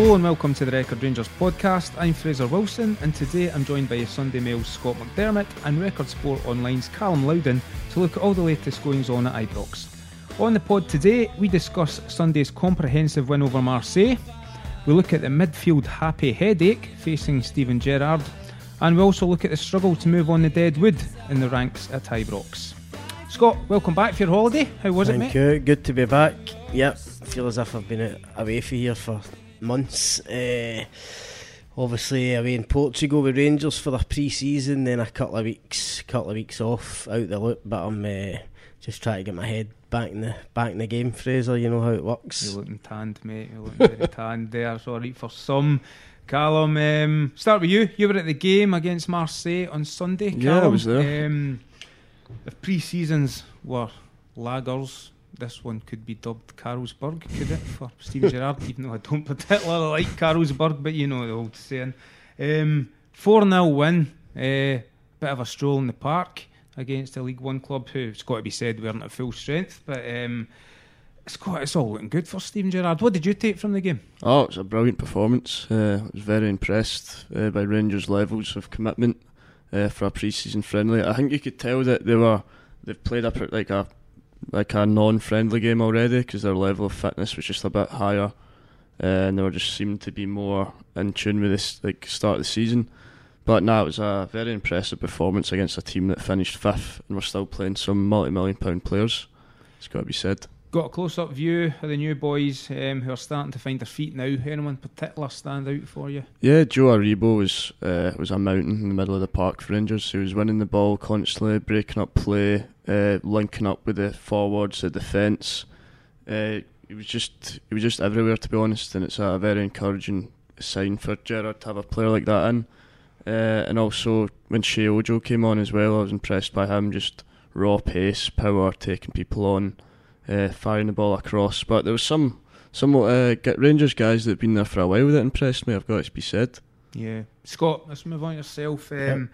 Hello and welcome to the Record Rangers podcast. I'm Fraser Wilson and today I'm joined by Sunday Mail's Scott McDermott and Record Sport Online's Calum Loudon to look at all the latest goings on at Ibrox. On the pod today, we discuss Sunday's comprehensive win over Marseille. We look at the midfield happy headache facing Steven Gerrard, and we also look at the struggle to move on the dead wood in the ranks at Ibrox. Scott, welcome back for your holiday. How was Thank it, mate? you. Good to be back. Yep, I feel as if I've been away from here for months. Uh, obviously away in Portugal with Rangers for the pre-season, then a couple of weeks, couple of weeks off out the loop. But I'm uh, just trying to get my head back in the back in the game, Fraser. You know how it works. You're looking tanned, mate. You're looking very tanned there. Sorry for some. Calum, um, start with you. You were at the game against Marseille on Sunday. Yeah, I was there. Um, if pre-seasons were lagers, this one could be dubbed Carlsberg, could it, for Steven Gerrard? Even though I don't particularly like Carlsberg, but you know the old saying. Um, 4 0 win. Uh, bit of a stroll in the park against a League One club who, it's got to be said, weren't at full strength. But um, it's, got, it's all looking good for Steven Gerrard. What did you take from the game? Oh, it's a brilliant performance. Uh, I was very impressed uh, by Rangers' levels of commitment uh, for a pre-season friendly. I think you could tell that they were they've played pr- like a like a non-friendly game already because their level of fitness was just a bit higher, uh, and they were just seemed to be more in tune with this like start of the season. But now it was a very impressive performance against a team that finished fifth and were still playing some multi-million pound players. It's got to be said. Got a close up view of the new boys um, who are starting to find their feet now. Anyone in particular stand out for you? Yeah, Joe Aribo was uh, was a mountain in the middle of the park for Rangers. He was winning the ball constantly, breaking up play, uh, linking up with the forwards, the defence. Uh, he was just he was just everywhere to be honest, and it's a very encouraging sign for Gerrard to have a player like that in. Uh, and also when Sheyi Ojo came on as well, I was impressed by him. Just raw pace, power, taking people on, uh, firing the ball across. But there was some some uh, Rangers guys that have been there for a while that impressed me. I've got to be said. Yeah, Scott. Let's move on yourself. Um,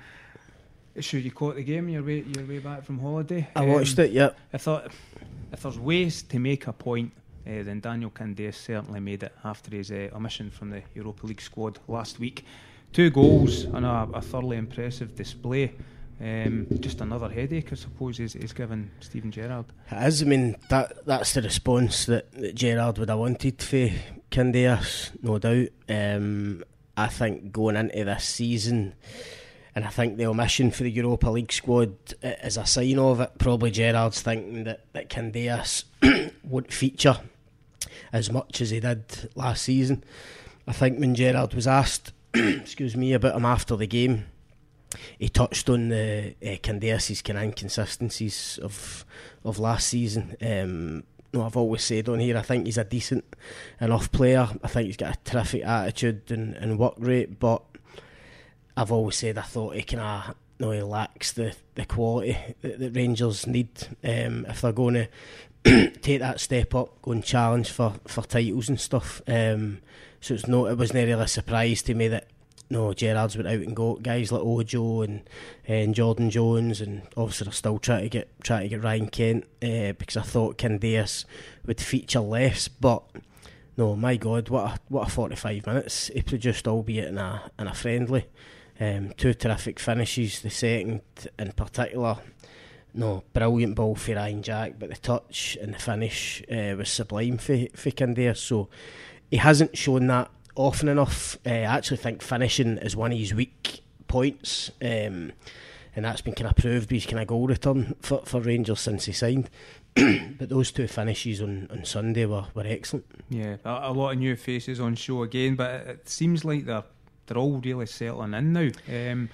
Sure, you caught the game. Your way, your way back from holiday. I Um, watched it. Yep. I thought if there's ways to make a point, uh, then Daniel Candeias certainly made it after his uh, omission from the Europa League squad last week. Two goals and a, a thoroughly impressive display. Um, just another headache, I suppose, is, is given Steven Gerrard. It is. I mean, that that's the response that, that Gerrard would have wanted for Candeias, no doubt. Um, I think going into this season, and I think the omission for the Europa League squad is a sign of it. Probably Gerrard's thinking that, that Candeias won't feature as much as he did last season. I think when Gerrard was asked, excuse me, about him after the game, he touched on the uh, Candeias's kind of inconsistencies of of last season. Um, no, I've always said on here, I think he's a decent enough player. I think he's got a terrific attitude and, and work rate, but I've always said I thought he kind of no, he lacks the, the quality that, that Rangers need um, if they're going to take that step up, go and challenge for, for titles and stuff. Um, so it's no, it wasn't really a surprise to me that no, Gerrard's went out and got guys like Ojo and and Jordan Jones, and obviously they're still trying to get trying to get Ryan Kent uh, because I thought Candeias would feature less, but no, my God, what a what a forty five minutes he produced, albeit in a in a friendly. Um, two terrific finishes, the second in particular. No, brilliant ball for Ryan Jack, but the touch and the finish uh, was sublime for for Candeias. So he hasn't shown that often enough. Uh, I actually think finishing is one of his weak points, um, and that's been kind of proved by his kind of goal return for, for Rangers since he signed. but those two finishes on, on Sunday were, were excellent. Yeah, a, a lot of new faces on show again, but it, it seems like they're they're all really settling in now. Um,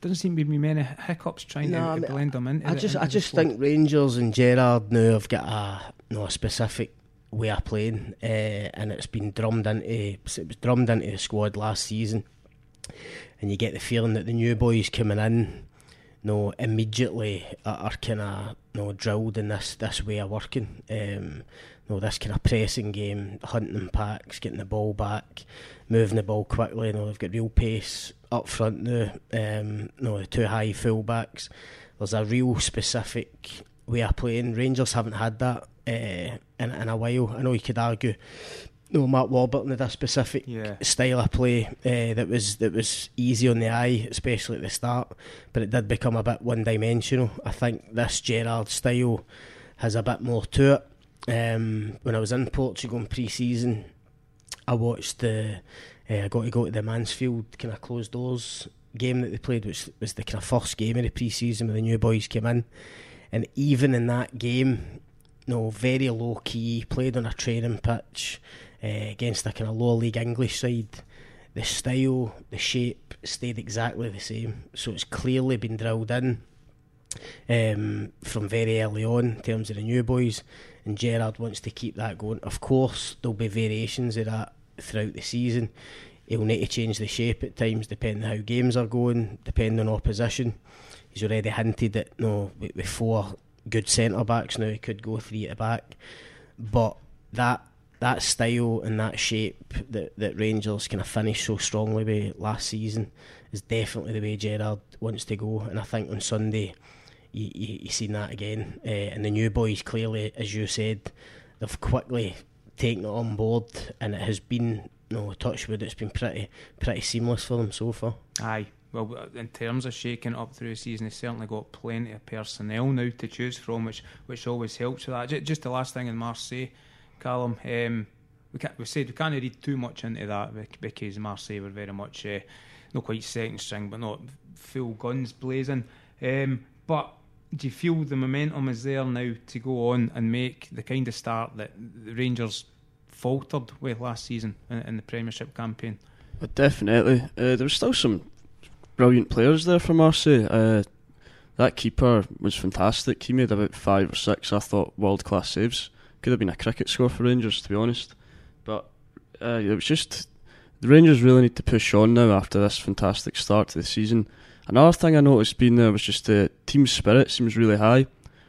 doesn't seem to be many hiccups trying No, to, I to mean, blend them in. I just into I just think Rangers and Gerrard now have got a you know, a specific way of playing, uh, and it's been drummed into it was drummed into the squad last season, and you get the feeling that the new boys coming in, you know, immediately are, kind of you know, drilled in this this way of working. Um, you know, this kind of pressing game, hunting packs, getting the ball back, moving the ball quickly. You know, they've got real pace up front now. Um, you know, the two high fullbacks. There's a real specific way of playing. Rangers haven't had that uh, in, in a while. I know you could argue, no, Mark Warburton had a specific Yeah. style of play uh, that was that was easy on the eye, especially at the start. But it did become a bit one dimensional. I think this Gerrard style has a bit more to it. Um, when I was in Portugal in pre-season, I watched the. Uh, I got to go to the Mansfield kind of closed doors game that they played, which was the kind of first game of the pre-season when the new boys came in. And even in that game, no, very low key, played on a training pitch uh, against a kind of lower league English side. The style, the shape stayed exactly the same. So it's clearly been drilled in um, from very early on in terms of the new boys. And Gerrard wants to keep that going. Of course, there'll be variations of that throughout the season. He'll need to change the shape at times, depending how games are going, depending on opposition. He's already hinted that no, with, four good centre backs now, he could go three at back. But that that style and that shape that, that Rangers kind of finished so strongly with last season is definitely the way Gerrard wants to go. And I think on Sunday, you, you, you seen that again. Uh, and the new boys, clearly, as you said, they've quickly taken it on board, and it has been, no touch wood, it's been pretty pretty seamless for them so far. Aye. Well, in terms of shaking it up through the season, they've certainly got plenty of personnel now to choose from, which which always helps with that. Ju- Just the last thing in Marseille, Calum, um, we can't, we said we can't read too much into that because Marseille were very much uh, not quite second string, but not full guns blazing. Um, but do you feel the momentum is there now to go on and make the kind of start that the Rangers faltered with last season in, in the Premiership campaign? Definitely, uh, there was still some brilliant players there for Marseille. Uh, that keeper was fantastic. He made about five or six, I thought, world class saves. Could have been a cricket score for Rangers, to be honest. But uh, it was just the Rangers really need to push on now after this fantastic start to the season. Another thing I noticed being there was just the team spirit seems really high,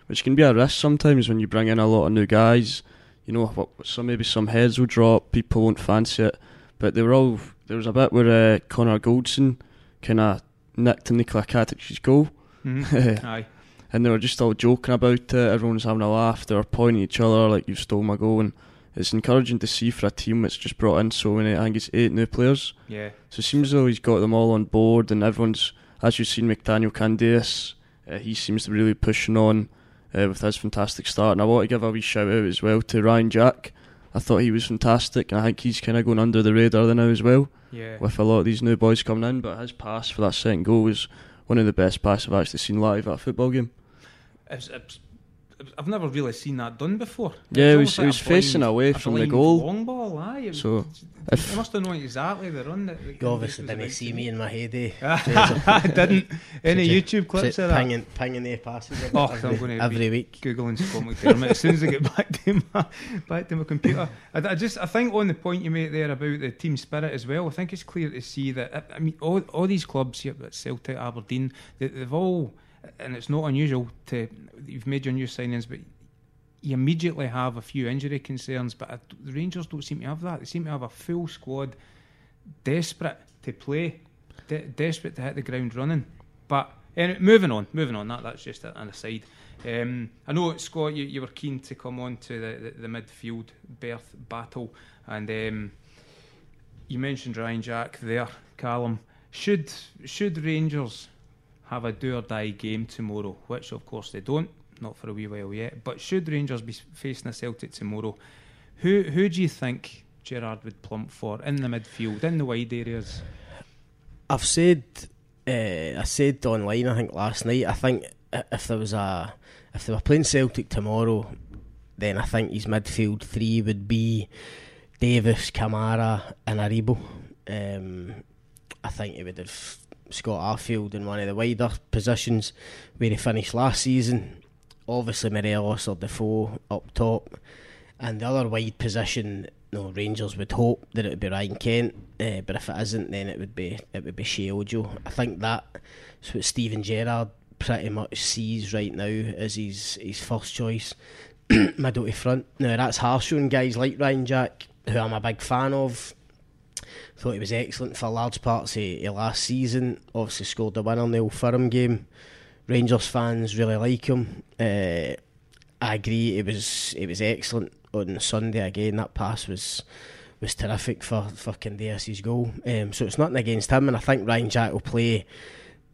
which can be a risk sometimes when you bring in a lot of new guys. You know, some maybe some heads will drop, people won't fancy it. But they were all. There was a bit where uh, Connor Goldson kind of nicked Nikola Katic's goal, Mhm. Aye. and they were just all joking about it. Everyone was having a laugh. They were pointing at each other like "You stole my goal," and it's encouraging to see for a team that's just brought in so many. I think it's eight new players. Yeah. So it seems as though he's got them all on board, and everyone's, as you've seen, McDaniel Candeias, uh, he seems to be really pushing on uh, with his fantastic start. And I want to give a wee shout out as well to Ryan Jack. I thought he was fantastic, and I think he's kind of going under the radar now as well Yeah. with a lot of these new boys coming in. But his pass for that second goal was one of the best passes I've actually seen live at a football game. It's, it's, I've never really seen that done before. Yeah, it It's almost was- it was blind- facing away from the goal. Long ball, aye. It, So, they must have known exactly the run. That, that You obviously was didn't see to me in my heyday. I didn't. Any YouTube clips of that? Pinging, pinging the passes Oh, I'm every, gonna every be- week. Googling Scott McDermott as soon as I get back to my back to my computer. I, I just I think on the point you made there about the team spirit as well. I think it's clear to see that I, I mean all, all these clubs here, at Celtic, Aberdeen, they, they've all, and it's not unusual to you've made your new signings, but you immediately have a few injury concerns. But I, the Rangers don't seem to have that. They seem to have a full squad, desperate to play, de- desperate to hit the ground running. But anyway, moving on, moving on. That that's just an aside. Um, I know Scott, you, you were keen to come on to the, the, the midfield berth battle, and um, you mentioned Ryan Jack there, Calum. Should should Rangers have a do or die game tomorrow, which of course they don't, not for a wee while yet. But should Rangers be facing a Celtic tomorrow, who who do you think Gerrard would plump for in the midfield, in the wide areas? I've said, uh, I said online, I think last night, I think if there was a, if they were playing Celtic tomorrow, then I think his midfield three would be Davis, Kamara, and Aribo. Um, I think he would have Scott Arfield in one of the wider positions where he finished last season. Obviously, Morelos or Defoe up top, and the other wide position. No, Rangers would hope that it would be Ryan Kent, uh, but if it isn't, then it would be it would be Sheyi Ojo. I think that's what Steven Gerrard pretty much sees right now as his his first choice middle to front. Now that's harsh on guys like Ryan Jack, who I'm a big fan of. Thought he was excellent for large parts of, of last season. Obviously scored the winner in the Old Firm game. Rangers fans really like him. Uh, I agree. It was it was excellent on Sunday again. That pass was was terrific for for Candeias' goal. Um, so it's nothing against him, and I think Ryan Jack will play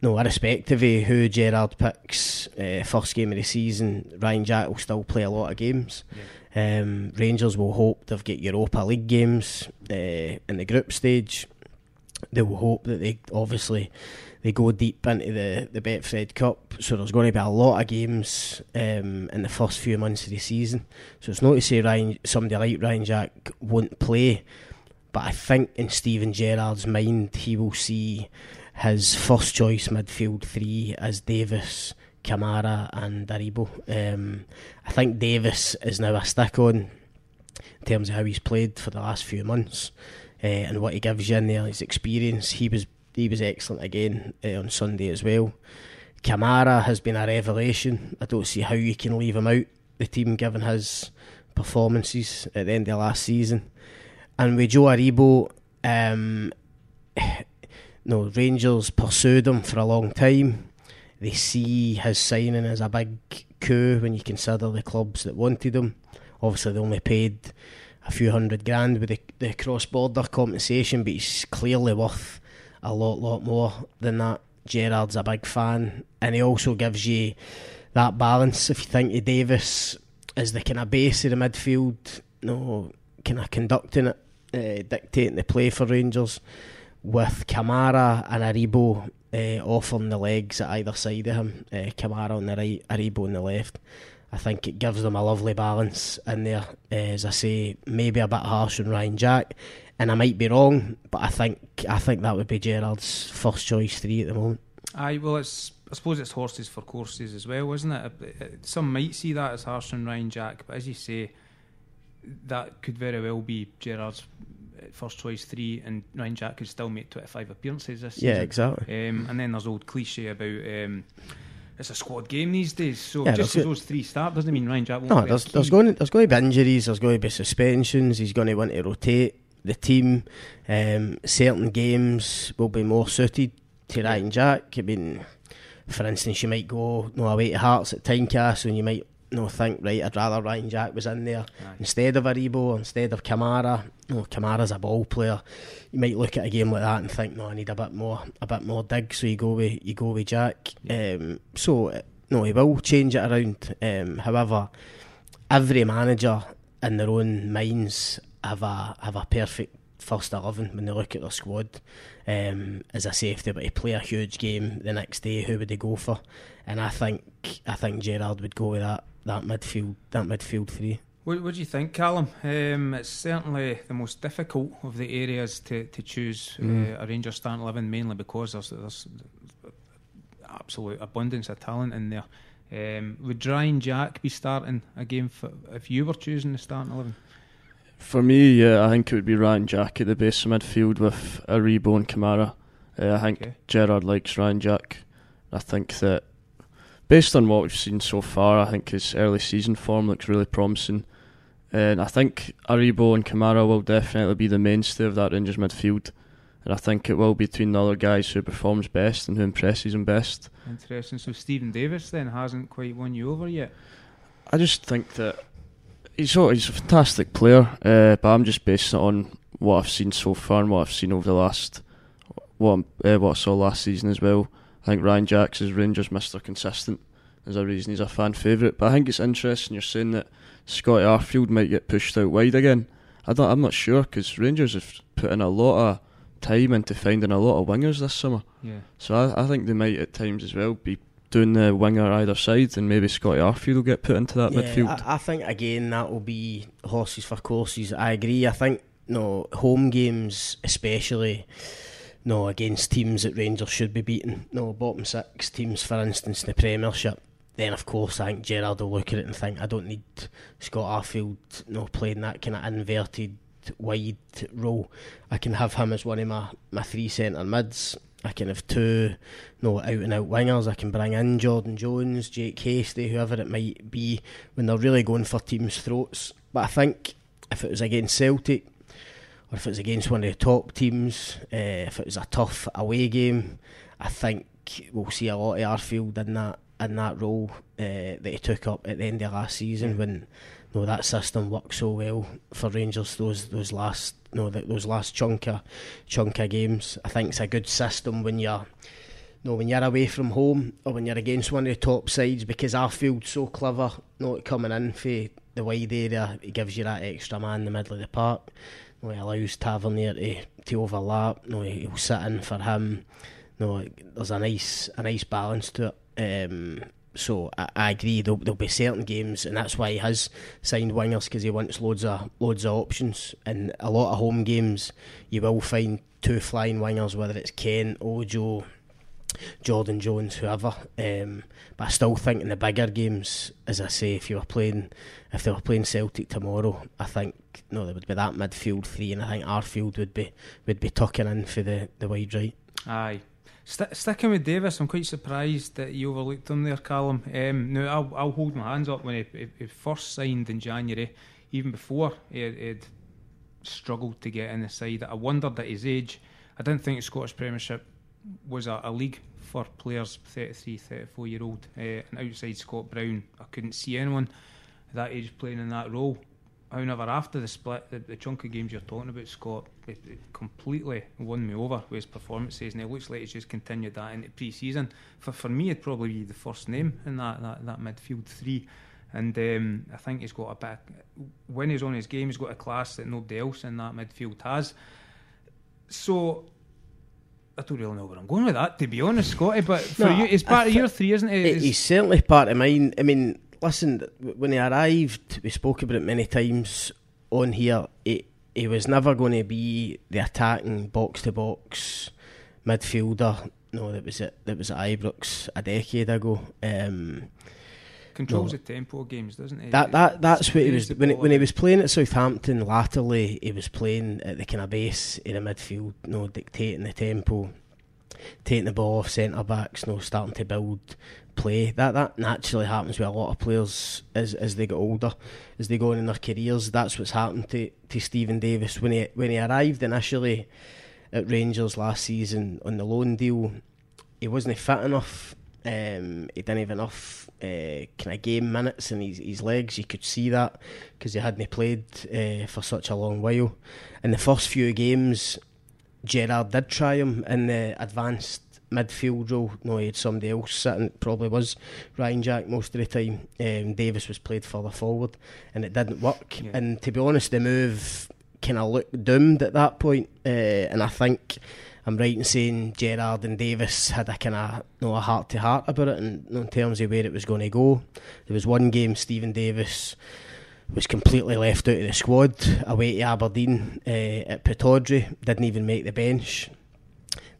no, irrespective of who Gerrard picks, uh, first game of the season, Ryan Jack will still play a lot of games. Yeah. Um, Rangers will hope they've got Europa League games uh, in the group stage. They will hope that they obviously they go deep into the the Betfred Cup, so there's going to be a lot of games um, in the first few months of the season. So it's not to say Ryan, somebody like Ryan Jack won't play, but I think in Steven Gerrard's mind he will see his first choice midfield three as Davis, Kamara, and Aribo. Um, I think Davis is now a stick on in terms of how he's played for the last few months uh, and what he gives you in there, his experience. He was he was excellent again uh, on Sunday as well. Kamara has been a revelation. I don't see how you can leave him out the team given his performances at the end of last season. And with Joe Aribo, um, no, Rangers pursued him for a long time. They see his signing as a big coup when you consider the clubs that wanted him. Obviously, they only paid a few hundred grand with the, the cross border compensation, but he's clearly worth a lot, lot more than that. Gerrard's a big fan, and he also gives you that balance. If you think of Davis as the kind of base of the midfield, you no know, kind of conducting it, uh, dictating the play for Rangers with Kamara and Aribo uh, off on the legs at either side of him. Uh, Kamara on the right, Aribo on the left. I think it gives them a lovely balance in there. Uh, as I say, maybe a bit harsh on Ryan Jack, and I might be wrong, but I think I think that would be Gerrard's first choice three at the moment. Aye, well, it's I suppose it's horses for courses as well, isn't it? Some might see that as harsh on Ryan Jack, but as you say, that could very well be Gerrard's first choice three, and Ryan Jack could still make 25 appearances this year. yeah, season. exactly. Um, and then there's old cliche about um, it's a squad game these days. So yeah, just those three start doesn't mean Ryan Jack won't No, there's, there's, going to, there's going to be injuries, there's going to be suspensions, he's going to want to rotate the team. Um, certain games will be more suited to Ryan Jack. I mean, for instance, you might go no away to Hearts at Tynecastle and you might no think right. I'd rather Ryan Jack was in there Aye. instead of Aribo, instead of Kamara. No, Kamara's a ball player. You might look at a game like that and think, no, I need a bit more, a bit more dig. So you go with you go with Jack. Yeah. Um, so no, he will change it around. Um, however, every manager in their own minds have a have a perfect first eleven when they look at their squad. Um, as I say, if they were to play a huge game the next day, who would they go for? And I think I think Gerrard would go with that that midfield that midfield three. What, what do you think, Calum? Um, it's certainly the most difficult of the areas to, to choose mm. uh, a Rangers starting eleven, mainly because there's, there's absolute abundance of talent in there. Um, would Ryan Jack be starting a game for, if you were choosing the starting eleven? For me, yeah, I think it would be Ryan Jack at the base of midfield with Aribo and Kamara. Uh, I think okay. Gerrard likes Ryan Jack. I think that based on what we've seen so far, I think his early season form looks really promising. And I think Aribo and Kamara will definitely be the mainstay of that Rangers midfield. And I think it will be between the other guys who performs best and who impresses him best. Interesting. So Steven Davis then hasn't quite won you over yet. I just think that he's a, he's a fantastic player, uh, but I'm just basing it on what I've seen so far and what I've seen over the last what uh, what I saw last season as well. I think Ryan Jacks is Rangers Mr. Consistent. There's a reason he's a fan favourite. But I think it's interesting you're saying that Scotty Arfield might get pushed out wide again. I don't, I'm not sure because Rangers have put in a lot of time into finding a lot of wingers this summer. Yeah. So I, I think they might at times as well be doing the winger either side, and maybe Scotty Arfield will get put into that yeah, midfield. I, I think again that will be horses for courses. I agree. I think you no home games, especially no against teams that Rangers should be beating. No bottom six teams, for instance, in the Premiership. Then of course I think Gerrard will look at it and think I don't need Scott Arfield no playing that kind of inverted wide role. I can have him as one of my, my three centre mids. I can have two no out and out wingers. I can bring in Jordan Jones, Jake Hastie, whoever it might be when they're really going for teams' throats. But I think if it was against Celtic or if it was against one of the top teams, uh, if it was a tough away game, I think we'll see a lot of Arfield in that in that role uh, that he took up at the end of last season when no, that system worked so well for Rangers those those last no those last chunk of chunk of games. I think it's a good system when you're no when you're away from home or when you're against one of the top sides because Arfield's so clever not coming in for the wide area. He gives you that extra man in the middle of the park. No, he allows Tavernier to, to overlap. No, he'll sit in for him. No, there's a nice a nice balance to it. Um, so I, I agree. There'll, there'll, be certain games, and that's why he has signed wingers because he wants loads of loads of options. And a lot of home games, you will find two flying wingers, whether it's Ken, Ojo, Jordan Jones, whoever. Um, but I still think in the bigger games, as I say, if you were playing, if they were playing Celtic tomorrow, I think no, there would be that midfield three, and I think Arfield would be would be tucking in for the the wide right. Aye, St- sticking with Davis, I'm quite surprised that you overlooked him there, Calum. Um, now, I'll, I'll hold my hands up when he, he, he first signed in January, even before he had, struggled to get in the side. I wondered at his age, I didn't think the Scottish Premiership was a, a league for players 33, 34 year old. Uh, and outside Scott Brown, I couldn't see anyone that age playing in that role. However, after the split, the, the chunk of games you're talking about, Scott, it, it completely won me over with his performances, and it looks like he's just continued that into pre-season. For for me, it'd probably be the first name in that that, that midfield three, and um, I think he's got a back. When he's on his game, he's got a class that nobody else in that midfield has. So. I don't really know where I'm going with that, to be honest, Scotty. But for no, you, it's part of your three, isn't it? It's, he's certainly part of mine. I mean, listen, when he arrived, we spoke about it many times on here. He, he was never going to be the attacking box to box midfielder. No, that was it. That was at Ibrox a decade ago. Um, Controls no, the tempo of games, doesn't he? That that that's what he was when when he was playing at Southampton. Latterly, he was playing at the kind of base in the midfield. You no, know, dictating the tempo, taking the ball off centre backs. You no, know, starting to build play. That that naturally happens with a lot of players as as they get older, as they go on in their careers. That's what's happened to, to Steven Davis when he when he arrived initially at Rangers last season on the loan deal. He wasn't fit enough. Um, he didn't have enough uh, kind of game minutes in his, his legs. You could see that because he hadn't played uh, for such a long while. In the first few games, Gerrard did try him in the advanced midfield role. No, he had somebody else sitting. Probably was Ryan Jack most of the time. Um, Davis was played further forward, and it didn't work. Yeah. And to be honest, the move kind of looked doomed at that point. Uh, and I think I'm right in saying Gerrard and Davis had a kind of know, a heart to heart about it, and you in terms of where it was going to go. There was one game Steven Davis was completely left out of the squad away to Aberdeen uh, at Pittodrie. Didn't even make the bench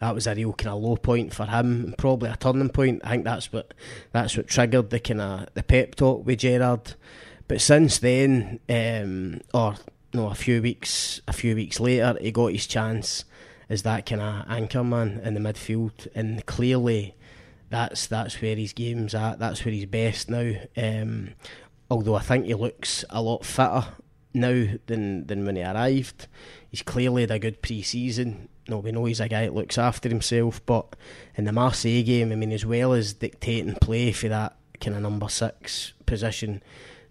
that was a real kind of low point for him, and probably a turning point. I think that's what that's what triggered the kind of the pep talk with Gerrard. But since then, um, or no, a few weeks a few weeks later, he got his chance as that kind of anchor man in the midfield, and clearly that's that's where his game's at. That's where he's best now. Um, although I think he looks a lot fitter now than than when he arrived. He's clearly had a good pre-season no, we know he's a guy that looks after himself, but in the Marseille game, I mean, as well as dictating play for that kind of number six position,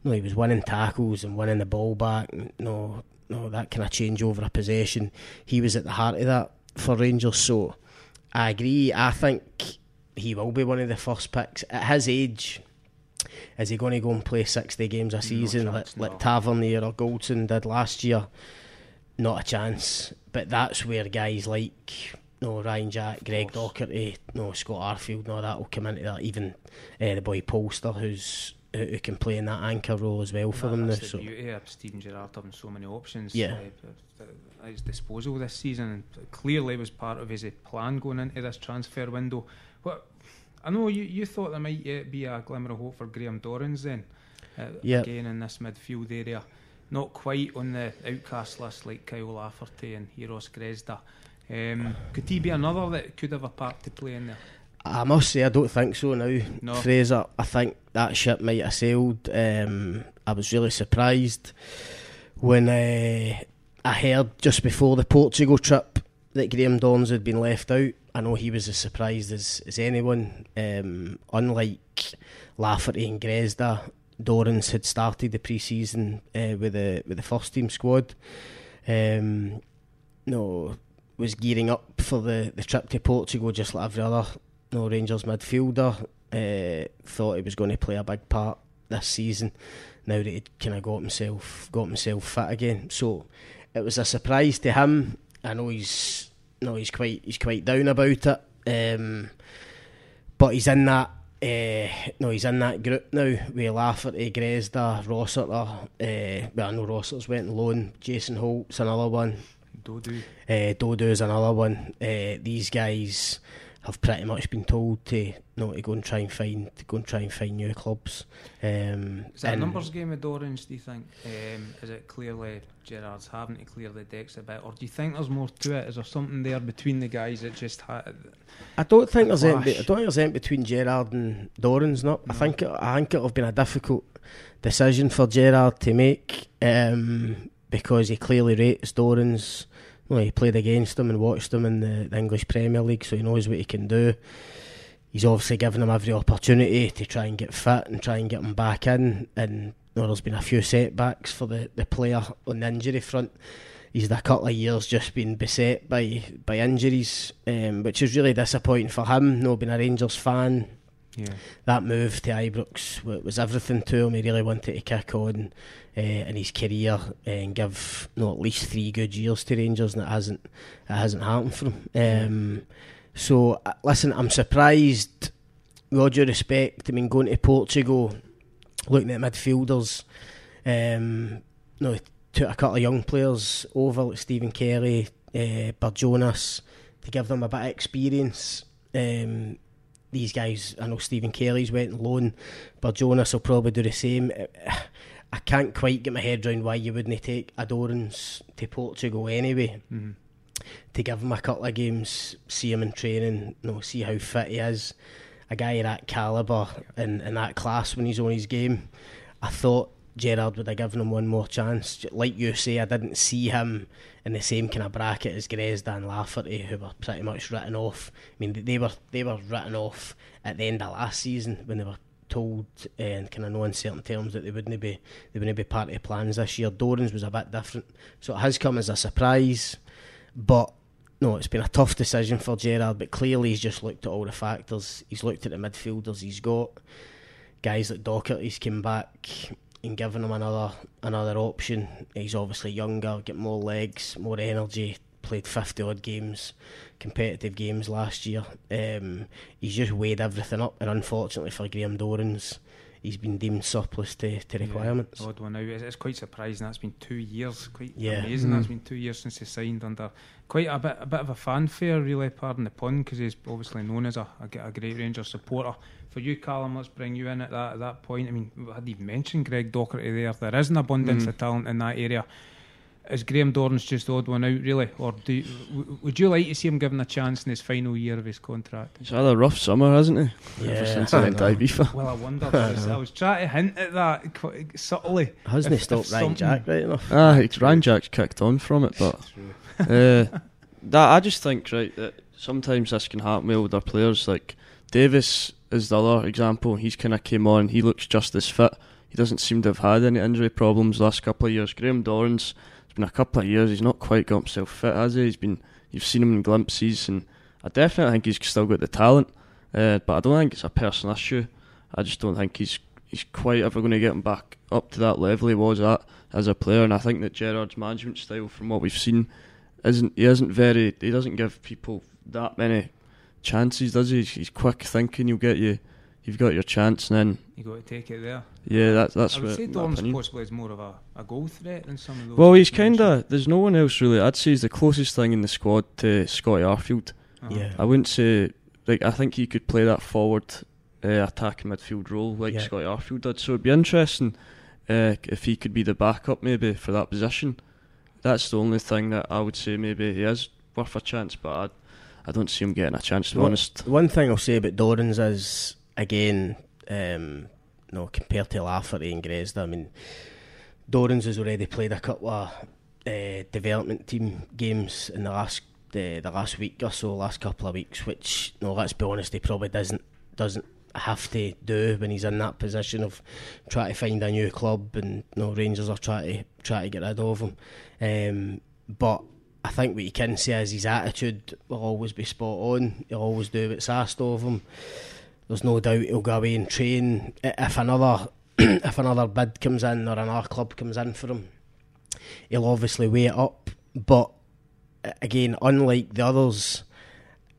no, he was winning tackles and winning the ball back. No, no, that kind of change over a possession. He was at the heart of that for Rangers. So I agree. I think he will be one of the first picks at his age. Is he going to go and play sixty games a season no chance, like, no. like Tavernier or Goldson did last year? Not a chance but that's where guys like no Ryan Jack, Greg Docherty, no Scott Arfield, no that will come into that. Even uh, the boy Polster, who's who, can play in that anchor role as well for them. Now, the so beauty of Steven Gerrard having so many options Yeah. uh, at his disposal this season. Clearly was part of his plan going into this transfer window. But I know you, you thought there might yet be a glimmer of hope for Graham Dorrans then. Uh, Yeah. Again in this midfield area. Not quite on the outcast list like Kyle Lafferty and Eros Grezda. Um, could he be another that could have a part to play in there? I must say I don't think so now. No. Fraser, I think that ship might have sailed. Um, I was really surprised when uh, I heard just before the Portugal trip that Graham Dorrans had been left out. I know he was as surprised as, as anyone. Um, unlike Lafferty and Grezda, Dorrans had started the pre-season uh, with the with the first team squad. Um, no, was gearing up for the, the trip to Portugal just like every other no Rangers midfielder. Uh, thought he was going to play a big part this season. Now that he'd kind of got himself got himself fit again, so it was a surprise to him. I know he's no he's quite he's quite down about it, um, but he's in that. Uh, no, he's in that group now with Lafferty, Grezda, Rossiter. Uh, well, I know Rossiter's went on loan. Jason Holt's another one. Dodoo. Uh, Dodoo's another one. Uh, these guys have pretty much been told to no to go and try and find to go and try and find new clubs. Um, Is that a numbers game with Dorrans, do you think? Um, is it clearly Gerrard's having to clear the decks a bit? Or do you think there's more to it? Is there something there between the guys that just had. I don't think there's any, I don't think there's any between Gerrard and Dorrans. Not. I No. think it, I think it'll have been a difficult decision for Gerrard to make um, because he clearly rates Dorrans. Well, he played against him and watched him in the, the English Premier League, so he knows what he can do. He's obviously given him every opportunity to try and get fit and try and get him back in. And you know, there's been a few setbacks for the, the player on the injury front. He's a couple of years just been beset by by injuries, um, which is really disappointing for him. No, being a Rangers fan, Yeah. that move to Ibrox was everything to him. He really wanted to kick on uh, in his career uh, and give no at least three good years to Rangers, and it hasn't it hasn't happened for him. Um, so uh, listen, I'm surprised. With all due respect, I mean going to Portugal, looking at midfielders, um, no, took a couple of young players over like Stephen Kelly, uh, Jonas, to give them a bit of experience. Um, these guys, I know Stephen Kelly's went loan, but Jonas will probably do the same. I can't quite get my head around why you wouldn't take Adorans to Portugal anyway. Mhm. To give him a couple of games, see him in training, you know, see how fit he is. A guy of that calibre and, and that class when he's on his game. I thought Gerrard would have given him one more chance. Like you say, I didn't see him in the same kind of bracket as Grezda and Lafferty, who were pretty much written off. I mean, they were they were written off at the end of last season when they were told uh, in kind of no uncertain terms that they wouldn't be they wouldn't be part of the plans this year. Dorrans was a bit different, so it has come as a surprise. But no, it's been a tough decision for Gerrard. But clearly, he's just looked at all the factors. He's looked at the midfielders he's got. Guys like Docherty's came back and giving him another another option. He's obviously younger, get more legs, more energy. Played fifty odd games, competitive games last year. Um, he's just weighed everything up, and unfortunately for Graham Dorrans, he's been deemed surplus to, to requirements. Yeah, odd one out. It's, it's quite surprising. That's been two years. Quite Yeah. amazing. Mm. That's been two years since he signed under quite a bit, a bit of a fanfare, really. Pardon the pun, because he's obviously known as a a great Rangers supporter. For you, Calum, let's bring you in at that at that point. I mean, I hadn't even mentioned Greg Docherty there. There is an abundance Mm. of talent in that area. Is Graham Dorrans just the odd one out, really, or do you, w- would you like to see him given a chance in his final year of his contract? He's had a rough summer, hasn't he? Yeah, Ever since he went to. Ibiza. Well, I wondered. I was, I was trying to hint at that quite subtly. Hasn't If- he stopped if Ryan something- Jack right enough? Ah, it's Ryan Jack's kicked on from it, but uh, that I just think right that sometimes this can happen with older players. Like Davis is the other example. He's kind of came on. He looks just as fit. He doesn't seem to have had any injury problems last couple of years. Graham Dorrans, it's been a couple of years. He's not quite got himself fit, has he? He's been. You've seen him in glimpses, and I definitely think he's still got the talent. Uh, but I don't think it's a personal issue. I just don't think he's he's quite ever going to get him back up to that level he was at as a player. And I think that Gerrard's management style, from what we've seen, isn't he isn't very he doesn't give people that many chances, does he? He's quick thinking. You'll get you. You've got your chance, and then You got to take it there. yeah, that's that's I would what say my Dorn's possibly is more of a, a goal threat than some of those. Well, he's kind of. There's no one else really. I'd say he's the closest thing in the squad to Scotty Arfield. Uh-huh. Yeah. I wouldn't say like I think he could play that forward uh, attacking midfield role like Yeah. Scotty Arfield did. So it'd be interesting uh, if he could be the backup maybe for that position. That's the only thing that I would say maybe he is worth a chance, but I, I don't see him getting a chance to be Well, honest. One thing I'll say about Dorrans is again, um, no compared to Lafferty and Grezda. I mean, Dorrans has already played a couple of uh, development team games in the last the, the last week or so, last couple of weeks. Which, no, let's be honest, he probably doesn't doesn't have to do when he's in that position of trying to find a new club and no Rangers are trying to try to get rid of him. Um, but I think what you can say is his attitude will always be spot on. He'll always do what's asked of him. There's no doubt he'll go away and train. If another if another bid comes in or another club comes in for him, he'll obviously weigh it up. But again, unlike the others,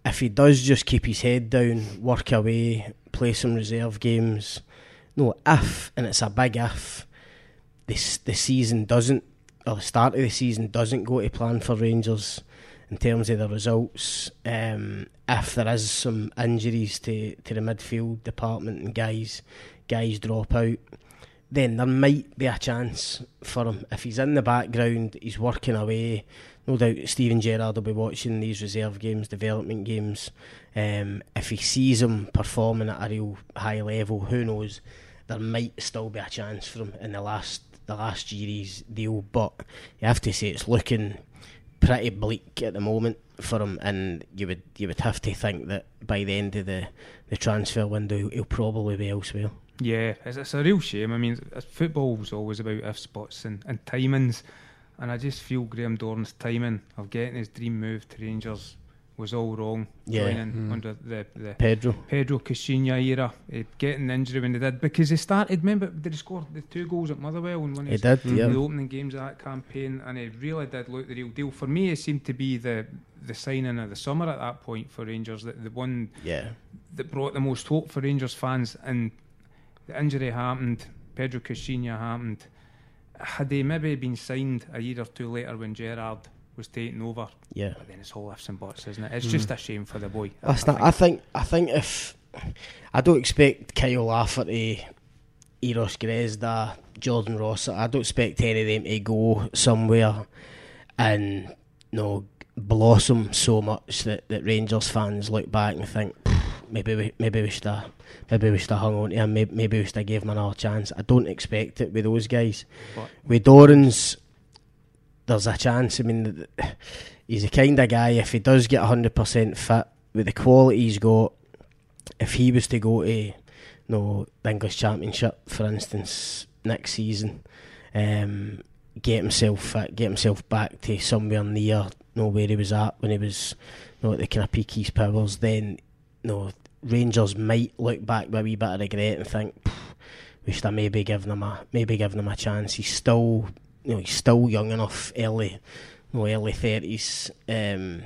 if he does just keep his head down, work away, play some reserve games, no, if and it's a big if, this the season doesn't or the start of the season doesn't go to plan for Rangers in terms of the results. Um, if there is some injuries to, to the midfield department and guys guys drop out, then there might be a chance for him. If he's in the background, he's working away. No doubt Steven Gerrard will be watching these reserve games, development games. Um, if he sees him performing at a real high level, who knows? There might still be a chance for him in the last the last year's deal, but you have to say it's looking pretty bleak at the moment for him, and you would you would have to think that by the end of the, the transfer window, he'll probably be elsewhere. Yeah, it's, it's a real shame. I mean, it's- football's always about if spots and, and timings, and I just feel Graham Dorn's timing of getting his dream move to Rangers was all wrong. Yeah. Joining Mm. under the, the Pedro, Pedro Caixinha era, eh, getting the injury when they did because they started. Remember, did he score the two goals at Motherwell in one of his did, yeah. the opening games of that campaign, and it really did look the real deal. For me, it seemed to be the the signing of the summer at that point for Rangers, that the one Yeah, that brought the most hope for Rangers fans. And the injury happened, Pedro Caixinha happened. Had they maybe been signed a year or two later when Gerrard was taking over, yeah. but then it's all ifs and buts, isn't it? It's Mm. just a shame for the boy. Listen, I think I think if I don't expect Kyle Lafferty, Eros Grezda, Jordan Ross, I don't expect any of them to go somewhere and you know blossom so much that, that Rangers fans look back and think maybe we maybe we should have maybe we should have hung on to him, maybe, maybe we should have gave him another chance. I don't expect it with those guys. But- with Dorrans, there's a chance. I mean, he's the kind of guy if he does get hundred percent fit with the quality he's got, if he was to go to you know, the English Championship, for instance, next season, um, get himself fit, get himself back to somewhere near you know, where he was at when he was you know, at the kind of peak his powers, then you know, Rangers might look back with a wee bit of regret and think "Pff, we should have maybe given him a maybe given him a chance. He's still you know, he's still young enough, early you know, early thirties. Um,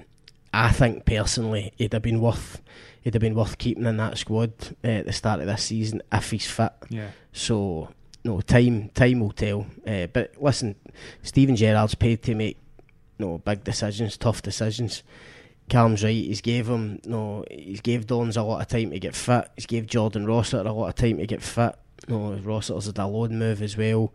I think personally he'd have been worth he'd have been worth keeping in that squad uh, at the start of this season if he's fit. Yeah. So no time time will tell. Uh, but listen, Steven Gerrard's paid to make no big decisions, tough decisions. Calm's right. He's gave him no. He's gave Dons a lot of time to get fit. He's gave Jordan Rossiter a lot of time to get fit. No, Rossiter's had a loan move as well.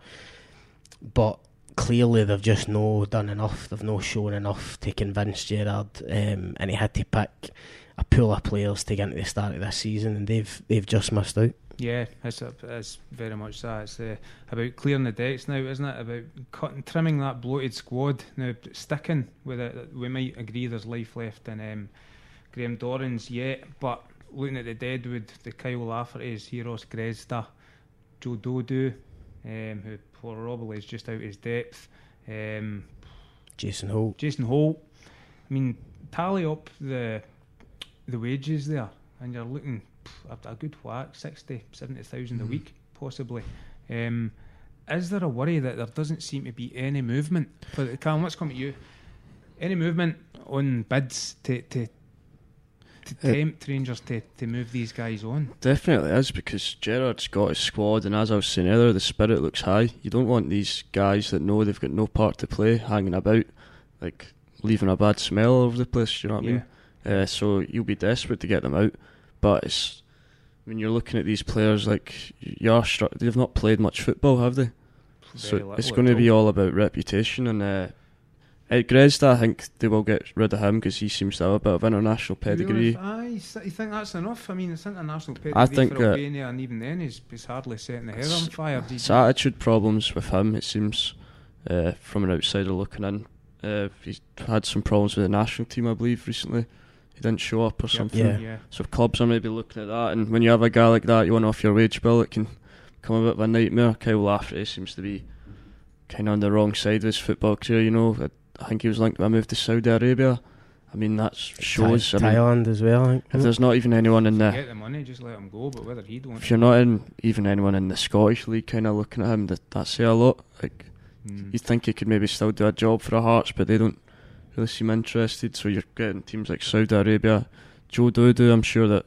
But clearly they've just no done enough. They've no shown enough to convince Gerrard, um, and he had to pick a pool of players to get into the start of this season, and they've they've just missed out. Yeah, it's, it's very much that. It's uh, about clearing the decks now, isn't it? About cutting, trimming that bloated squad. Now, sticking with it, we might agree there's life left in um, Graham Dorrans yet, but looking at the deadwood, the Kyle Lafferty's, Eros Grezda, Joe Dodoo, um, who probably is just out his depth, um, Jason Holt. Jason Holt. I mean, tally up the the wages there, and you're looking pff, a, a good whack, 60, 70,000 a Mhm. week, possibly. Um, is there a worry that there doesn't seem to be any movement? For the, Calum, let's come to you. Any movement on bids to to to Uh, tempt Rangers to, to move these guys on? Definitely is because Gerrard's got his squad, and as I was saying earlier, the spirit looks high. You don't want these guys that know they've got no part to play hanging about, like leaving a bad smell all over the place. You know what I mean? Uh, so you'll be desperate to get them out, but it's when you're looking at these players like you are stru- they've not played much football, have they? So it's going to be all. all about reputation and. Uh, Ed Grezda, I think they will get rid of him because he seems to have a bit of international pedigree. Really? Aye, you think that's enough? I mean, it's international pedigree I think for that- Albania, and even then, he's, he's hardly setting the hair on fire. It's attitude problems with him. It seems uh, from an outsider looking in. Uh, he's had some problems with the national team, I believe, recently. He didn't show up or Yep, something. Yeah. yeah. So clubs are maybe looking at that, and when you have a guy like that, you want off your wage bill. It can become a bit of a nightmare. Kyle Lafferty seems to be kind of on the wrong side of his football career. You know, I, I think he was linked with a move to Saudi Arabia. I mean, that shows. Thai- I mean, Thailand as well. I think. if there's not even anyone in the Get the money, just let him go. But whether he don't, if you're not in even anyone in the Scottish league kind of looking at him, that that say a lot. Like Mm. you'd think he could maybe still do a job for the Hearts, but they don't really seem interested. So you're getting teams like Saudi Arabia, Joe Dodoo. I'm sure that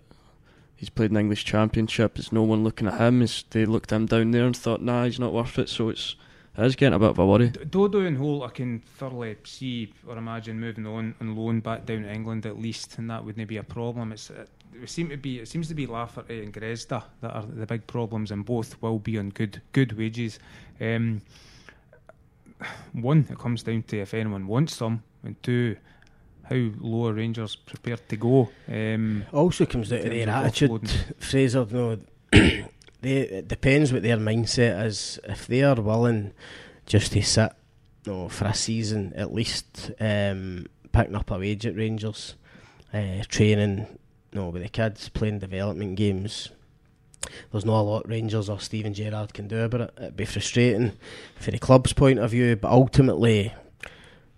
he's played an English Championship. There's no one looking at him. Is they looked him down there and thought, nah, he's not worth it. So it's it is getting a bit of a worry. D- Dodoo and Holt, I can thoroughly see or imagine moving on on loan back down to England at least, and that wouldn't be a problem. It's it, it seem to be it seems to be Lafferty and Grezda that are the big problems, and both will be on good good wages. Um, one, it comes down to if anyone wants them, and two, how low are Rangers prepared to go. Um, Also comes down to in their terms of attitude. offloading. Fraser, no, they, it depends what their mindset is. If they are willing just to sit, no, for a season at least, um, picking up a wage at Rangers, uh, training, no, with the kids playing development games. There's not a lot Rangers or Steven Gerrard can do about it. It'd be frustrating for the club's point of view, but ultimately,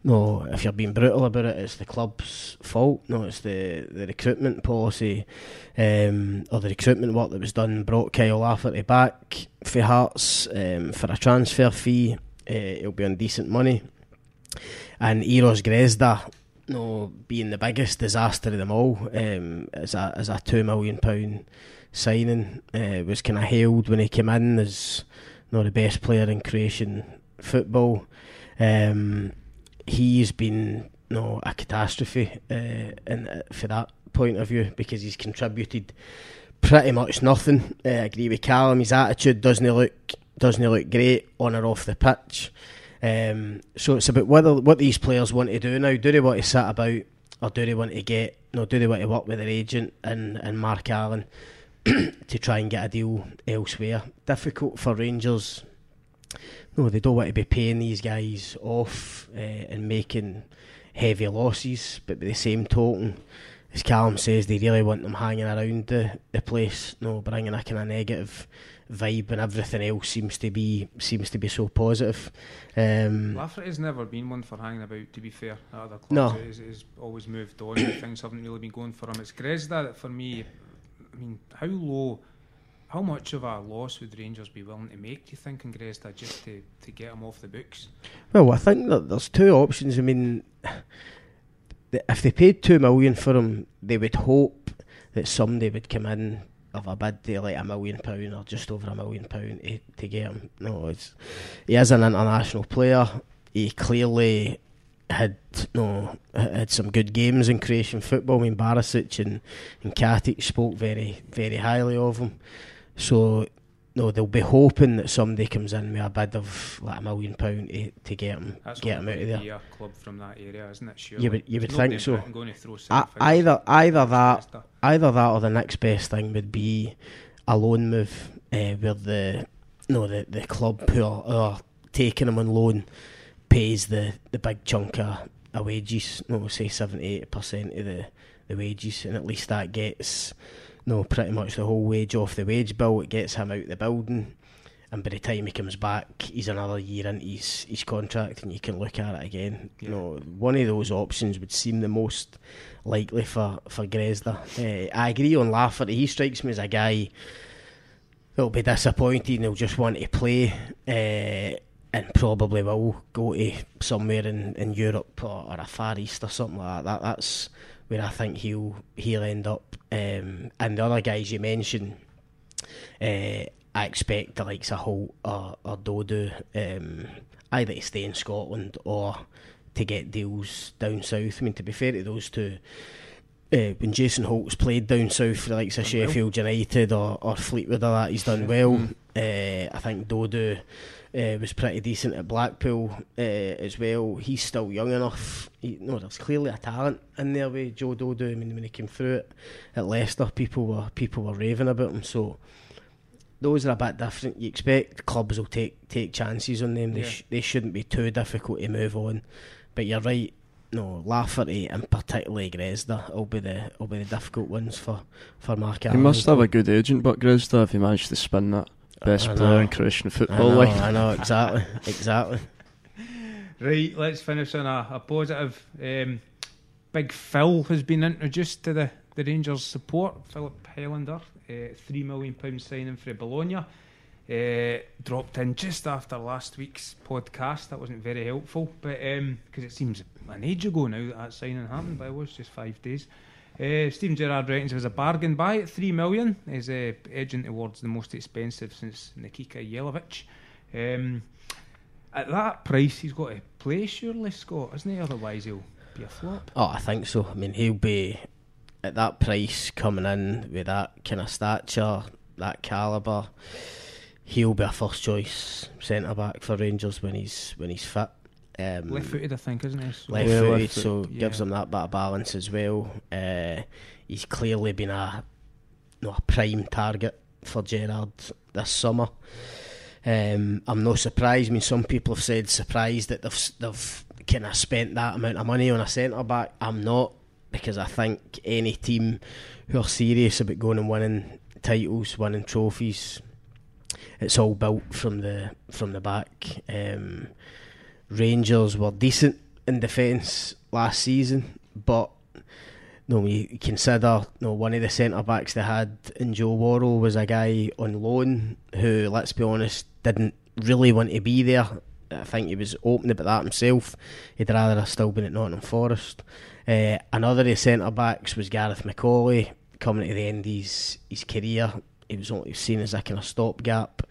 no, if you're being brutal about it, it's the club's fault. No, it's the, the recruitment policy um, or the recruitment work that was done brought Kyle Lafferty back for Hearts um, for a transfer fee. Uh, it'll be on decent money. And Eros Grezda, no, being the biggest disaster of them all, um, as a as a two million pound signing, uh, was kind of hailed when he came in as no the best player in Croatian football. Um, he's been no a catastrophe uh, for that point of view because he's contributed pretty much nothing. Uh, I agree with Calum. His attitude doesn't look doesn't look great on or off the pitch. Um, so it's about whether what these players want to do now. Do they want to sit about, or do they want to get? No, do they want to work with their agent and and Mark Allen to try and get a deal elsewhere? Difficult for Rangers. No, they don't want to be paying these guys off uh, and making heavy losses. But by the same token, as Calum says, they really want them hanging around the, the place. No, bringing a kind of negative vibe, and everything else seems to be seems to be so positive. Um, Lafferty's never been one for hanging about, to be fair, at other clubs. No. He's, he's always moved on. Things haven't really been going for him. It's Grezda that, for me, I mean, how low, how much of a loss would Rangers be willing to make, do you think, in Grezda, just to, to get him off the books? Well, I think that there's two options. I mean, if they paid two million for him, they would hope that somebody would come in of a bid to like a million pound or just over a million pound to, to get him. No, it's he is an international player. He clearly had no had some good games in Croatian football. I mean, Barisic and and Katic spoke very very highly of him. So no, they'll be hoping that somebody comes in with a bid of like a million pound to, to get him That's get him out of there. be a club from that area, isn't it? Sure. You would- you would think so. Going to throw I, either either that either that or the next best thing would be a loan move uh, where the no the, the club who are, who are taking him on loan pays the, the big chunk of, of wages, no say seventy eight percent of the, the wages and at least that gets no pretty much the whole wage off the wage bill, it gets him out the building and by the time he comes back he's another year into his, his contract and you can look at it again. Yeah. You know, one of those options would seem the most likely for for Grezda. Uh, I agree on Lafferty. He strikes me as a guy that'll be disappointed and he'll just want to play. Uh, and probably will go to somewhere in, in Europe or, or a Far East or something like that. that that's where I think he'll he'll end up. Um, and the other guys you mentioned, uh, I expect the likes of Holt or, or Dodoo um, either to stay in Scotland or to get deals down south. I mean, to be fair to those two, uh, when Jason Holt's played down south for the likes of Sheffield United or, or Fleetwood or that, he's done well. Mm. Uh, I think Dodoo uh, was pretty decent at Blackpool uh, as well. He's still young enough. He, no, there's clearly a talent in there with Joe Dodoo. I mean, when he came through it at Leicester, people were people were raving about him. So those are a bit different. You expect clubs will take take chances on them. They yeah. sh- they shouldn't be too difficult to move on. But you're right. No, Lafferty and particularly Grezda will be the will be the difficult ones for for Mark. He must have a good agent, but Grezda, if he managed to spin that best player in Croatian football. I know, like. I know exactly, exactly. Right, let's finish on a, a positive. Um, Big Phil has been introduced to the, the Rangers support. Filip Helander, uh, three million pound signing for Bologna. Uh, dropped in just after last week's podcast. That wasn't very helpful, but because um, it seems an age ago now that that signing happened, but it was just five days. Uh, Steven Gerrard reckons it was a bargain buy at three million. Is uh, edging towards the most expensive since Nikica Jelavic. Um, at that price, he's got to play surely, Scott, isn't he? Otherwise, he'll be a flop. Oh, I think so. I mean, he'll be at that price coming in with that kind of stature, that calibre he'll be a first choice centre back for Rangers when he's when he's fit. Um, left footed, I think, isn't he? So left footed, so yeah. gives him that bit of balance as well. Uh, he's clearly been a no a prime target for Gerrard this summer. Um, I'm no surprised. I mean, some people have said surprised that they've they've kind of spent that amount of money on a centre back. I'm not because I think any team who are serious about going and winning titles, winning trophies, it's all built from the from the back. Um, Rangers were decent in defence last season, but no, you consider no one of the centre backs they had in Joe Worrall was a guy on loan who, let's be honest, didn't really want to be there. I think he was open about that himself. He'd rather have still been at Nottingham Forest. Uh, another of the centre backs was Gareth McAuley, coming to the end of his, his career he was only seen as a kind of stopgap.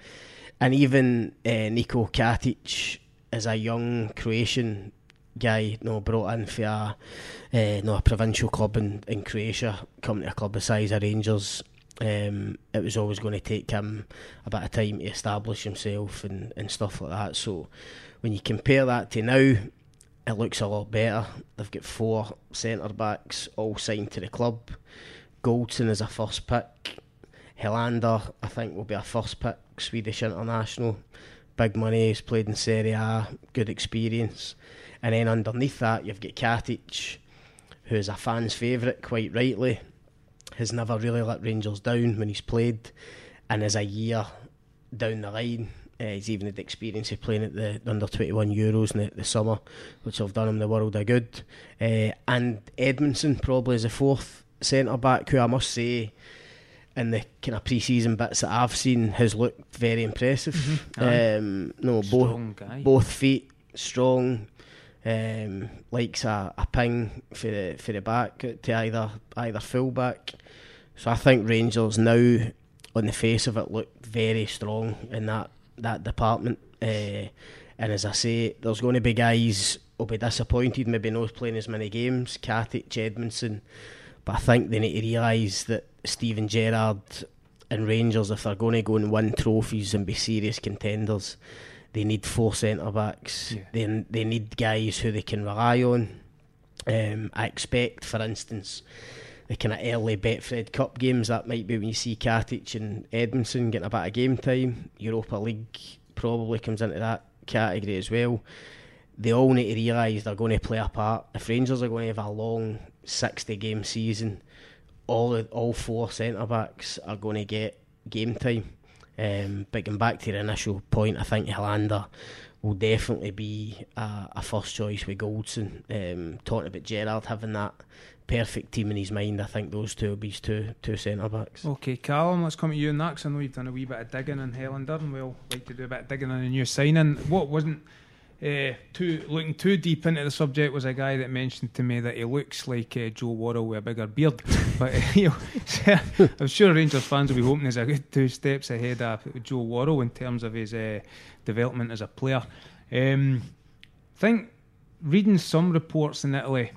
And even uh, Niko Katic, as a young Croatian guy, know, brought in for a, uh, no, a provincial club in, in Croatia, coming to a club the size of Rangers. Um, it was always going to take him a bit of time to establish himself and, and stuff like that. So when you compare that to now, it looks a lot better. They've got four centre backs all signed to the club. Goldson is a first pick. Helander, I think, will be a first pick Swedish international. Big money, he's played in Serie A, good experience. And then underneath that, you've got Katic, who's a fan's favourite, quite rightly. Has never really let Rangers down when he's played, and as a year down the line. Uh, he's even had experience of playing at the under 21 Euros in the, the summer, which have done him the world of good. Uh, and Edmundson probably is a fourth centre back, who I must say in the kind of pre-season bits that I've seen has looked very impressive. Mm-hmm. Um, no, both both feet strong. Um, likes a, a ping for the for the back to either either full back. So I think Rangers now, on the face of it, look very strong in that that department. Uh, and as I say, there's going to be guys will be disappointed, maybe not playing as many games. Katic, Edmundson but I think they need to realise that Steven Gerrard and Rangers, if they're going to go and win trophies and be serious contenders, they need four centre backs. Yeah. They they need guys who they can rely on. Um, I expect, for instance, the kind of early Betfred Cup games that might be when you see Katic and Edmundson getting a bit of game time. Europa League probably comes into that category as well. They all need to realise they're going to play a part. If Rangers are going to have a long 60 game season, all all four centre backs are going to get game time. Um, but going back to the initial point, I think Helander will definitely be a, a first choice with Goldson. Um, talking about Gerrard having that perfect team in his mind, I think those two will be his two two centre backs. Okay, Calum, let's come to you next. I know you've done a wee bit of digging in Helander, and we'll like to do a bit of digging on a new signing. What wasn't uh, too looking too deep into the subject was a guy that mentioned to me that he looks like uh, Joe Worrall with a bigger beard. but uh, you know, I'm sure Rangers fans will be hoping he's a good two steps ahead of Joe Worrall in terms of his uh, development as a player. Um, I think reading some reports in Italy,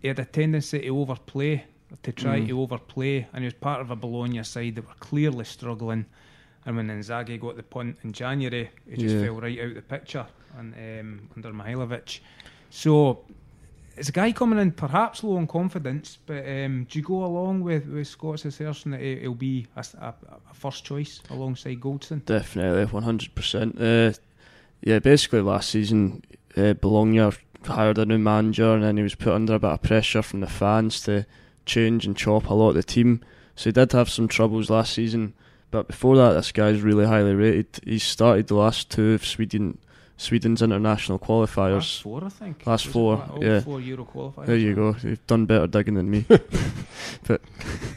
he had a tendency to overplay, to try mm. to overplay, and he was part of a Bologna side that were clearly struggling. And when Inzaghi got the punt in January, he just yeah. fell right out of the picture and, um, under Mihajlovic. So it's a guy coming in perhaps low on confidence, but um, do you go along with, with Scott's assertion that he'll be a, a, a first choice alongside Goldson? Definitely, 100%. Uh, yeah, basically last season, uh, Bologna hired a new manager and then he was put under a bit of pressure from the fans to change and chop a lot of the team. So he did have some troubles last season. But before that, this guy's really highly rated. He's started the last two of Sweden Sweden's international qualifiers. Last four, I think. Last four, yeah. Four Euro qualifiers. There you go. You've done better digging than me. but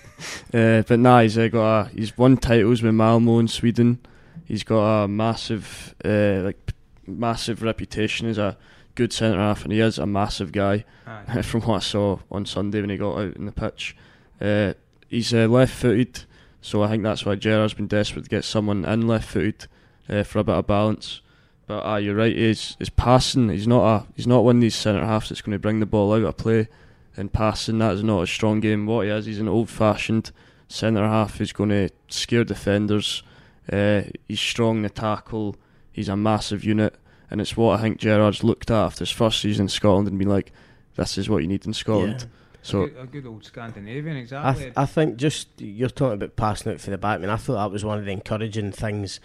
uh, but nah, he's uh, got a, he's won titles with Malmo in Sweden. He's got a massive uh, like massive reputation as a good centre half, and he is a massive guy. from what I saw on Sunday when he got out in the pitch, uh, he's uh, left-footed, so I think that's why Gerrard's been desperate to get someone in left-footed uh, for a bit of balance. But uh, you're right. He's, he's passing. He's not a. He's not one of these centre halves that's going to bring the ball out of play. And passing that is not a strong game. What he is, he's an old-fashioned centre half who's going to scare defenders. Uh, he's strong in the tackle. He's a massive unit, and it's what I think Gerrard's looked at after his first season in Scotland and been like, "This is what you need in Scotland." Yeah. So a good, a good, old Scandinavian, exactly. I, th- I think just you're talking about passing out for the back. I mean, I thought that was one of the encouraging things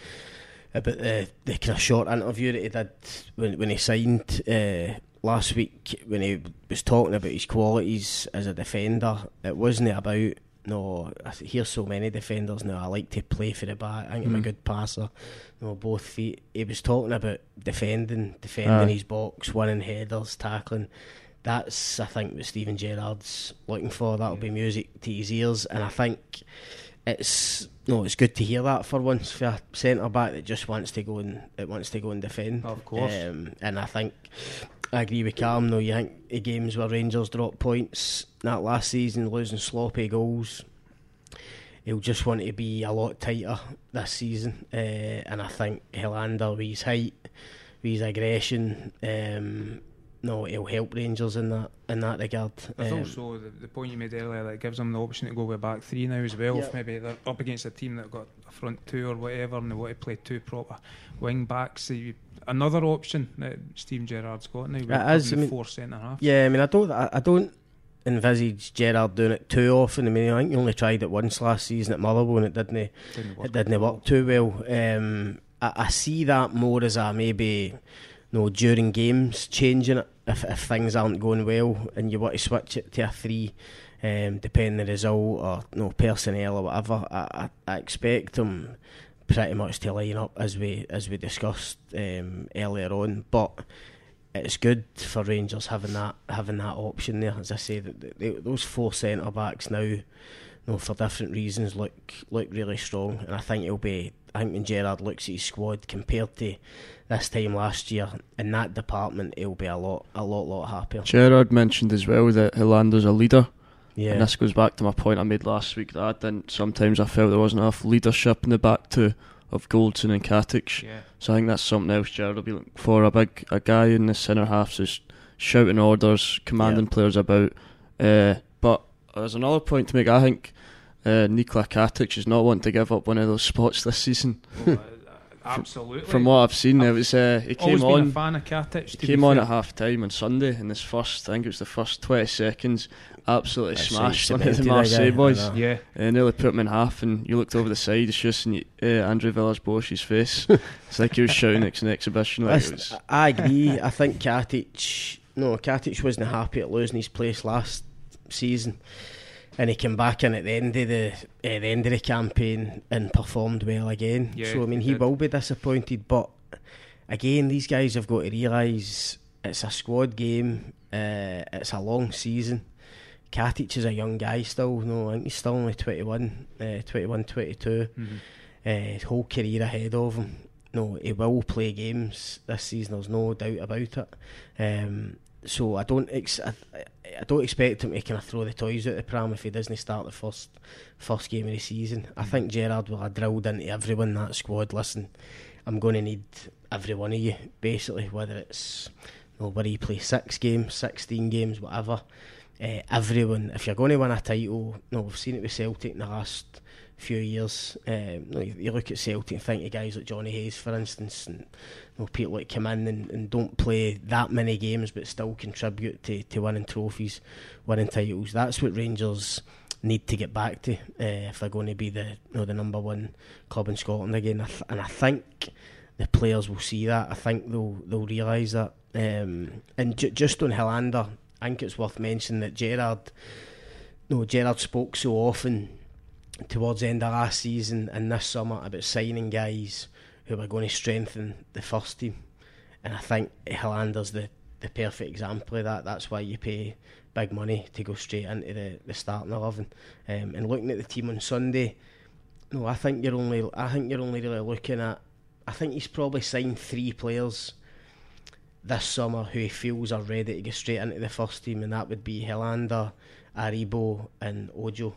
about the, the kind of short interview that he did when, when he signed uh, last week when he was talking about his qualities as a defender. It wasn't about no. I hear so many defenders now. I like to play for the back. I think mm. I'm a mm. good passer. No, both feet. He was talking about defending, defending his box, winning headers, tackling. That's I think what Steven Gerrard's looking for. That'll be music to his ears, and I think it's no, it's good to hear that for once for a centre back that just wants to go and it wants to go and defend. Of course, um, and I think I agree with Cam. Though you think the games where Rangers dropped points that last season, losing sloppy goals, he'll just want to be a lot tighter this season. Uh, and I think Helander with his height, with his aggression. Um, no, it'll help Rangers in that in that regard. I um, thought so. The, the, point you made earlier that gives them the option to go with back three now as well. If maybe they're up against a team that got a front two or whatever, and they want to play two proper wing backs. So you, another option that Steven Gerrard's got now. It is, I mean, four centre half. Yeah, I mean, I don't, I, I don't envisage Gerrard doing it too often. I mean, I think he only tried it once last season at Motherwell and it didn't, didn't it didn't work too well. Um, I, I see that more as a maybe know, during games, changing it if, if things aren't going well and you want to switch it to a three, um, depending the result or no personnel or whatever. I, I, I expect them pretty much to line up as we as we discussed um, earlier on, but it's good for Rangers having that having that option there. As I say, that those four centre backs now, you know, for different reasons, look look really strong, and I think it'll be. I think when Gerrard looks at his squad compared to this time last year in that department, he'll be a lot, a lot, lot happier. Gerrard mentioned as well that Helander's a leader. Yeah. And this goes back to my point I made last week that I didn't. Sometimes I felt there wasn't enough leadership in the back two of Goldson and Katic. Yeah. So I think that's something else Gerrard will be looking for. A big a guy in the centre half just shouting orders, commanding yeah. players about. Uh, but there's another point to make. I think uh, Nikola Katic is not wanting to give up one of those spots this season. Well, Absolutely. From what I've seen, it was uh, he came on. fan of Katic. He came on at half time on Sunday in this first. I think it was the first twenty seconds. Absolutely That's smashed one of the Marseille boys. Yeah, and nearly put him in half. And you looked over the side, it's just in uh, Andre Villas-Boas's face. it's like he was shouting it's an exhibition. Like was... I agree. I think Katic. No, Katic wasn't happy at losing his place last season and he came back in at the end of the uh, the end of the campaign and performed well again. Yeah, so I mean, he, he will be disappointed, but again, these guys have got to realise it's a squad game. Uh, it's a long season. Katic is a young guy still. No, I think he's still only 21, uh, 21 22. Mm-hmm. Uh, his whole career ahead of him. No, he will play games this season. There's no doubt about it. Um, so I don't ex- I, I, don't expect him to kind of throw the toys out the pram if he doesn't start the first first game of the season. I think Gerrard will have drilled into everyone in that squad. Listen, I'm going to need every one of you basically, whether it's you know, whether you play six games, sixteen games, whatever. Uh, everyone, if you're going to win a title, no, we've seen it with Celtic in the last few years. Um, you, you, look at Celtic and think of guys like Jonny Hayes, for instance, and you know, people that come in and, and, don't play that many games but still contribute to, to winning trophies, winning titles. That's what Rangers need to get back to uh, if they're going to be the you know, the number one club in Scotland again. and I think the players will see that. I think they'll they'll realise that. Um, and ju- just on Helander, I think it's worth mentioning that Gerrard, no, Gerrard spoke so often towards the end of last season and this summer about signing guys who were going to strengthen the first team. And I think Helander's the, the perfect example of that. That's why you pay big money to go straight into the, the starting eleven. Um, and looking at the team on Sunday, no, I think you're only I think you're only really looking at I think he's probably signed three players this summer who he feels are ready to get straight into the first team, and that would be Helander, Aribo, and Ojo.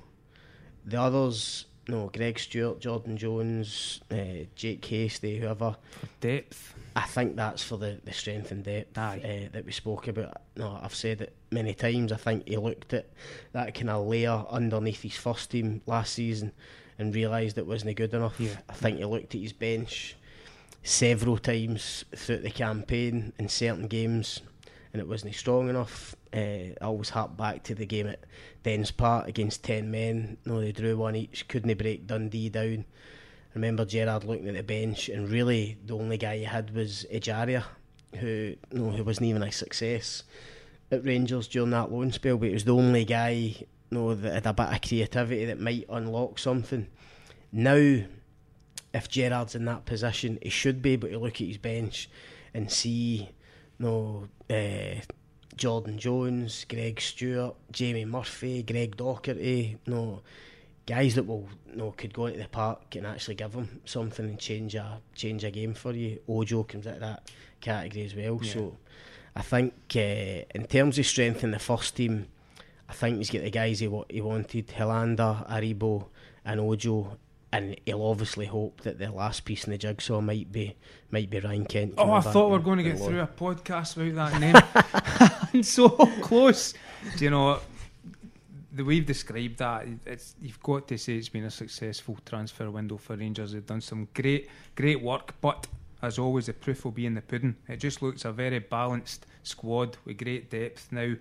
The others, no, Greg Stewart, Jordan Jones, uh, Jake Hastie, whoever. For depth. I think that's for the, the strength and depth uh, that we spoke about. No, I've said it many times. I think he looked at that kind of layer underneath his first team last season and realised it wasn't good enough. Yeah. I think he looked at his bench several times throughout the campaign in certain games and it wasn't strong enough. Uh, I always harp back to the game at Dens Park against 10 men. No, they drew one each, couldn't break Dundee down. I remember Gerrard looking at the bench, and really the only guy he had was Ejaria, who, no, who wasn't even a success at Rangers during that loan spell, but it was the only guy you know, that had a bit of creativity that might unlock something. Now, if Gerrard's in that position, he should be able to look at his bench and see no uh, Jordan Jones, Greg Stewart, Jamie Murphy, Greg Docherty, no guys that will no could go into the park and actually give them something and change a change a game for you. Ojo comes into that category as well. Yeah. So I think uh, in terms of strength in the first team, I think he's got the guys he, he wanted: Helander, Aribo, and Ojo and he'll obviously hope that the last piece in the jigsaw might be might be Ryan Kent. Oh, I thought we were going to get through a podcast without that name. I'm so close. Do you know the way you've described that? It's you've got to say it's been a successful transfer window for Rangers. They've done some great great work, but as always, the proof will be in the pudding. It just looks a very balanced squad with great depth now,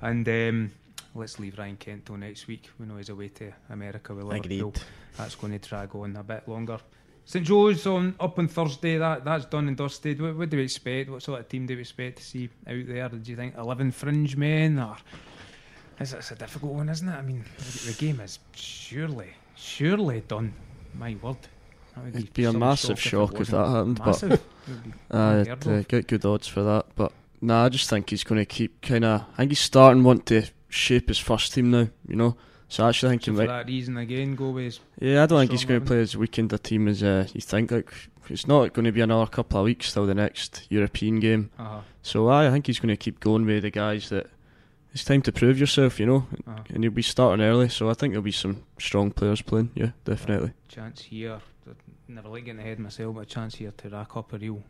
and. Um, let's leave Ryan Kent till next week. We know he's away to America with Liverpool. Agreed. That's going to drag on a bit longer. St Joe's on up on Thursday. That that's done and dusted. What, what do we expect? What sort of team do we expect to see out there? Do you think eleven fringe men or? Is it's a difficult one, isn't it? I mean, the game is surely, surely done. My word. It'd be a massive shock if, if that happened, massive. but uh, uh, get good odds for that. But nah, I just think he's going to keep kind of. I think he's starting want to shape his first team now. You know, so I actually think so he for might. that reason again, go with. Yeah, I don't think he's going to play as weakened a team as uh, you think. Like it's not going to be another couple of weeks till the next European game. Uh-huh. So I, I think he's going to keep going with the guys that. It's time to prove yourself, you know, uh-huh. and you'll be starting early. So I think there'll be some strong players playing. Yeah, definitely. chance here, never like getting ahead myself, but a chance here to rack up a real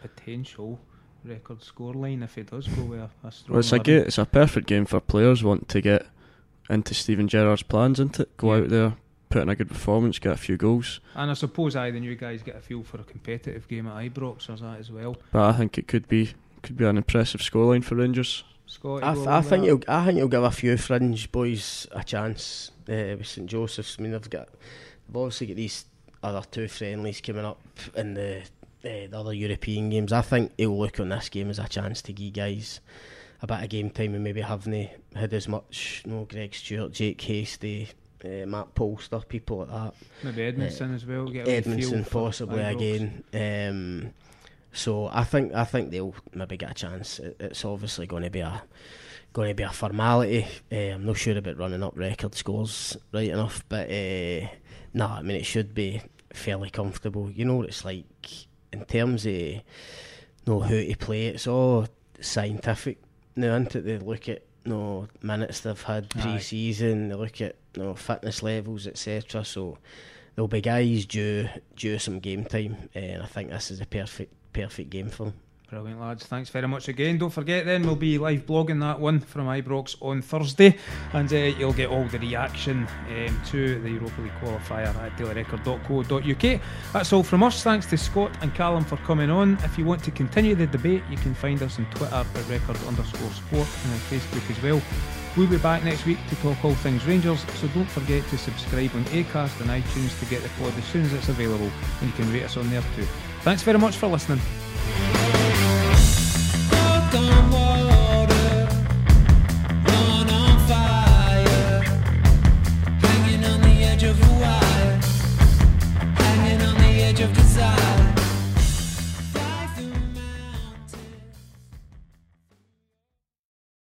potential record scoreline if he does go with a, a strong. Well, it's a ga- it's a perfect game for players want to get into Steven Gerrard's plans, isn't it? Go yeah. out there, put in a good performance, get a few goals. And I suppose I, the new guys, get a feel for a competitive game at Ibrox or that as well. But I think it could be could be an impressive scoreline for Rangers. Scotty, I, th- I think he'll, I think he'll give a few fringe boys a chance uh, with St Joseph's. I mean, they've got they've obviously got these other two friendlies coming up in the uh, the other European games. I think he'll look on this game as a chance to give guys a bit of game time and maybe haven't had as much, you know, Greg Stewart, Jake Hastie, uh, Matt Polster, people like that. Maybe Edmundson uh, as well. Get Edmundson possibly again. Um, So I think I think they'll maybe get a chance. It's obviously going to be a going to be a formality. Uh, I'm not sure about running up record scores right enough, but uh, no, I mean it should be fairly comfortable. You know what it's like in terms of know how to play. It's all scientific now, isn't it? They look at you know, minutes they've had pre-season. They look at you know, fitness levels, etc. So there'll be guys due due some game time, and I think this is a perfect perfect game for them. Brilliant, lads. Thanks very much again. Don't forget, then, we'll be live blogging that one from Ibrox on Thursday, and uh, you'll get all the reaction um, to the Europa League qualifier at dailyrecord.co.uk. That's all from us. Thanks to Scott and Callum for coming on. If you want to continue the debate, you can find us on Twitter at record underscore sport and on Facebook as well. We'll be back next week to talk all things Rangers, so don't forget to subscribe on Acast and iTunes to get the pod as soon as it's available, and you can rate us on there too. Thanks very much for listening.